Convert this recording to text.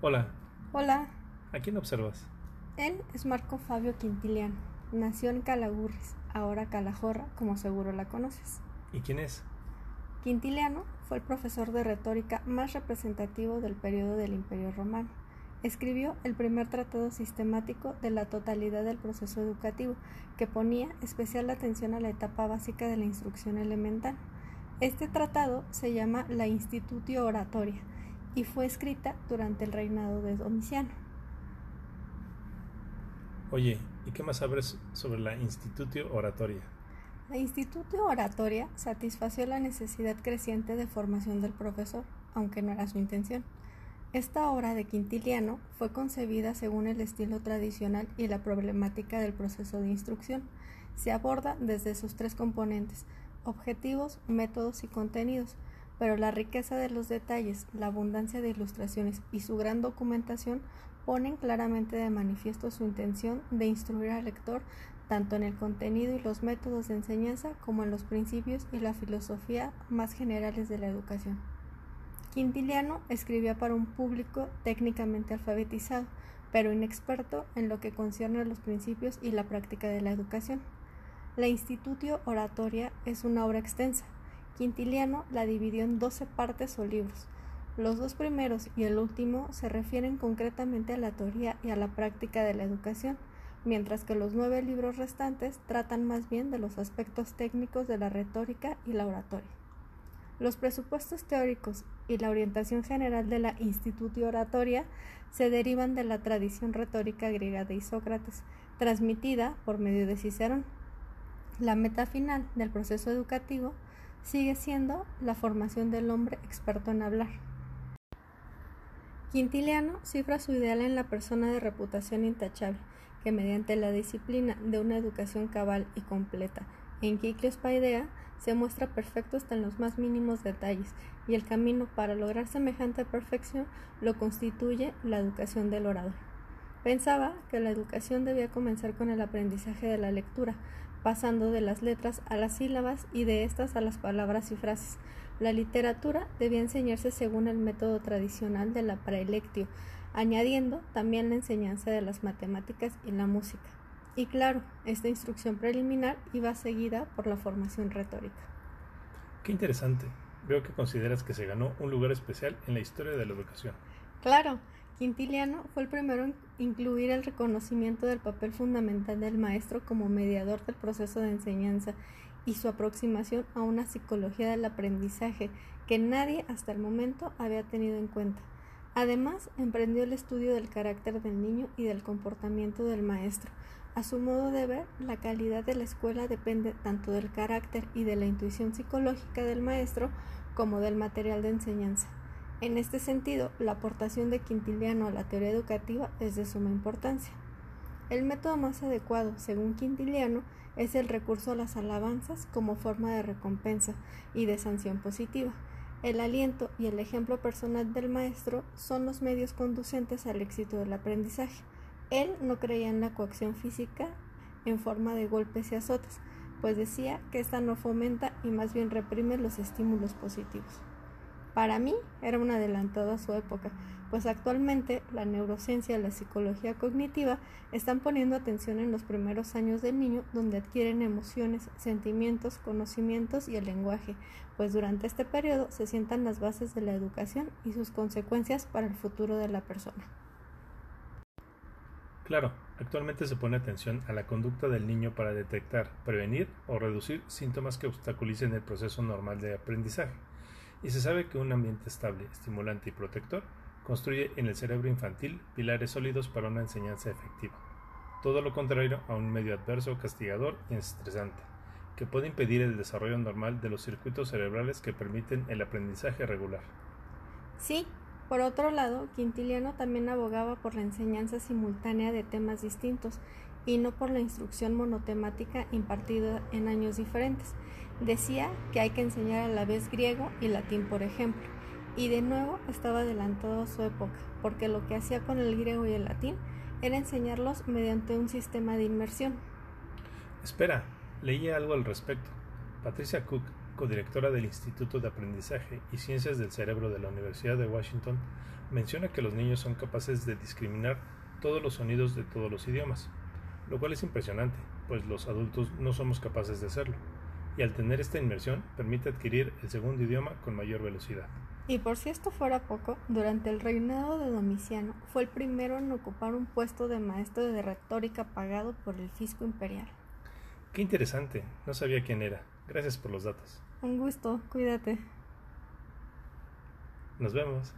Hola, Hola, ¿a quién observas? él es Marco Fabio Quintiliano. Nació en Calagurris, ahora Calahorra, como seguro la conoces. ¿Y quién es? Quintiliano fue el profesor de retórica más representativo del periodo del Imperio Romano. Escribió el primer tratado sistemático de la totalidad del proceso educativo, que ponía especial atención a la etapa básica de la instrucción elemental. Este tratado se llama la Institutio Oratoria y fue escrita durante el reinado de Domiciano. Oye, ¿y qué más sabes sobre la Institutio Oratoria? La Institutio Oratoria satisfació la necesidad creciente de formación del profesor, aunque no era su intención. Esta obra de Quintiliano fue concebida según el estilo tradicional y la problemática del proceso de instrucción. Se aborda desde sus tres componentes, objetivos, métodos y contenidos, pero la riqueza de los detalles, la abundancia de ilustraciones y su gran documentación ponen claramente de manifiesto su intención de instruir al lector tanto en el contenido y los métodos de enseñanza como en los principios y la filosofía más generales de la educación. Quintiliano escribía para un público técnicamente alfabetizado, pero inexperto en lo que concierne a los principios y la práctica de la educación. La Institutio Oratoria es una obra extensa. Quintiliano la dividió en doce partes o libros. Los dos primeros y el último se refieren concretamente a la teoría y a la práctica de la educación, mientras que los nueve libros restantes tratan más bien de los aspectos técnicos de la retórica y la oratoria. Los presupuestos teóricos y la orientación general de la Institutio Oratoria se derivan de la tradición retórica griega de Isócrates, transmitida por medio de Cicerón. La meta final del proceso educativo sigue siendo la formación del hombre experto en hablar. Quintiliano cifra su ideal en la persona de reputación intachable, que mediante la disciplina de una educación cabal y completa en Quiclios Paidea se muestra perfecto hasta en los más mínimos detalles, y el camino para lograr semejante perfección lo constituye la educación del orador. Pensaba que la educación debía comenzar con el aprendizaje de la lectura, pasando de las letras a las sílabas y de estas a las palabras y frases. La literatura debía enseñarse según el método tradicional de la praelectio, añadiendo también la enseñanza de las matemáticas y la música. Y claro, esta instrucción preliminar iba seguida por la formación retórica. Qué interesante. Veo que consideras que se ganó un lugar especial en la historia de la educación. Claro, Quintiliano fue el primero en incluir el reconocimiento del papel fundamental del maestro como mediador del proceso de enseñanza y su aproximación a una psicología del aprendizaje que nadie hasta el momento había tenido en cuenta. Además, emprendió el estudio del carácter del niño y del comportamiento del maestro. A su modo de ver, la calidad de la escuela depende tanto del carácter y de la intuición psicológica del maestro como del material de enseñanza. En este sentido, la aportación de Quintiliano a la teoría educativa es de suma importancia. El método más adecuado, según Quintiliano, es el recurso a las alabanzas como forma de recompensa y de sanción positiva. El aliento y el ejemplo personal del maestro son los medios conducentes al éxito del aprendizaje. Él no creía en la coacción física en forma de golpes y azotes, pues decía que ésta no fomenta y más bien reprime los estímulos positivos. Para mí era un adelantado a su época, pues actualmente la neurociencia y la psicología cognitiva están poniendo atención en los primeros años del niño donde adquieren emociones, sentimientos, conocimientos y el lenguaje, pues durante este periodo se sientan las bases de la educación y sus consecuencias para el futuro de la persona. Claro, actualmente se pone atención a la conducta del niño para detectar, prevenir o reducir síntomas que obstaculicen el proceso normal de aprendizaje. Y se sabe que un ambiente estable, estimulante y protector construye en el cerebro infantil pilares sólidos para una enseñanza efectiva. Todo lo contrario a un medio adverso, castigador y estresante, que puede impedir el desarrollo normal de los circuitos cerebrales que permiten el aprendizaje regular. Sí, por otro lado, Quintiliano también abogaba por la enseñanza simultánea de temas distintos y no por la instrucción monotemática impartida en años diferentes. Decía que hay que enseñar a la vez griego y latín, por ejemplo, y de nuevo estaba adelantado a su época, porque lo que hacía con el griego y el latín era enseñarlos mediante un sistema de inmersión. Espera, leí algo al respecto. Patricia Cook, codirectora del Instituto de Aprendizaje y Ciencias del Cerebro de la Universidad de Washington, menciona que los niños son capaces de discriminar todos los sonidos de todos los idiomas, lo cual es impresionante, pues los adultos no somos capaces de hacerlo, y al tener esta inmersión permite adquirir el segundo idioma con mayor velocidad. Y por si esto fuera poco, durante el reinado de Domiciano fue el primero en ocupar un puesto de maestro de retórica pagado por el fisco imperial. Qué interesante, no sabía quién era. Gracias por los datos. Un gusto, cuídate. Nos vemos.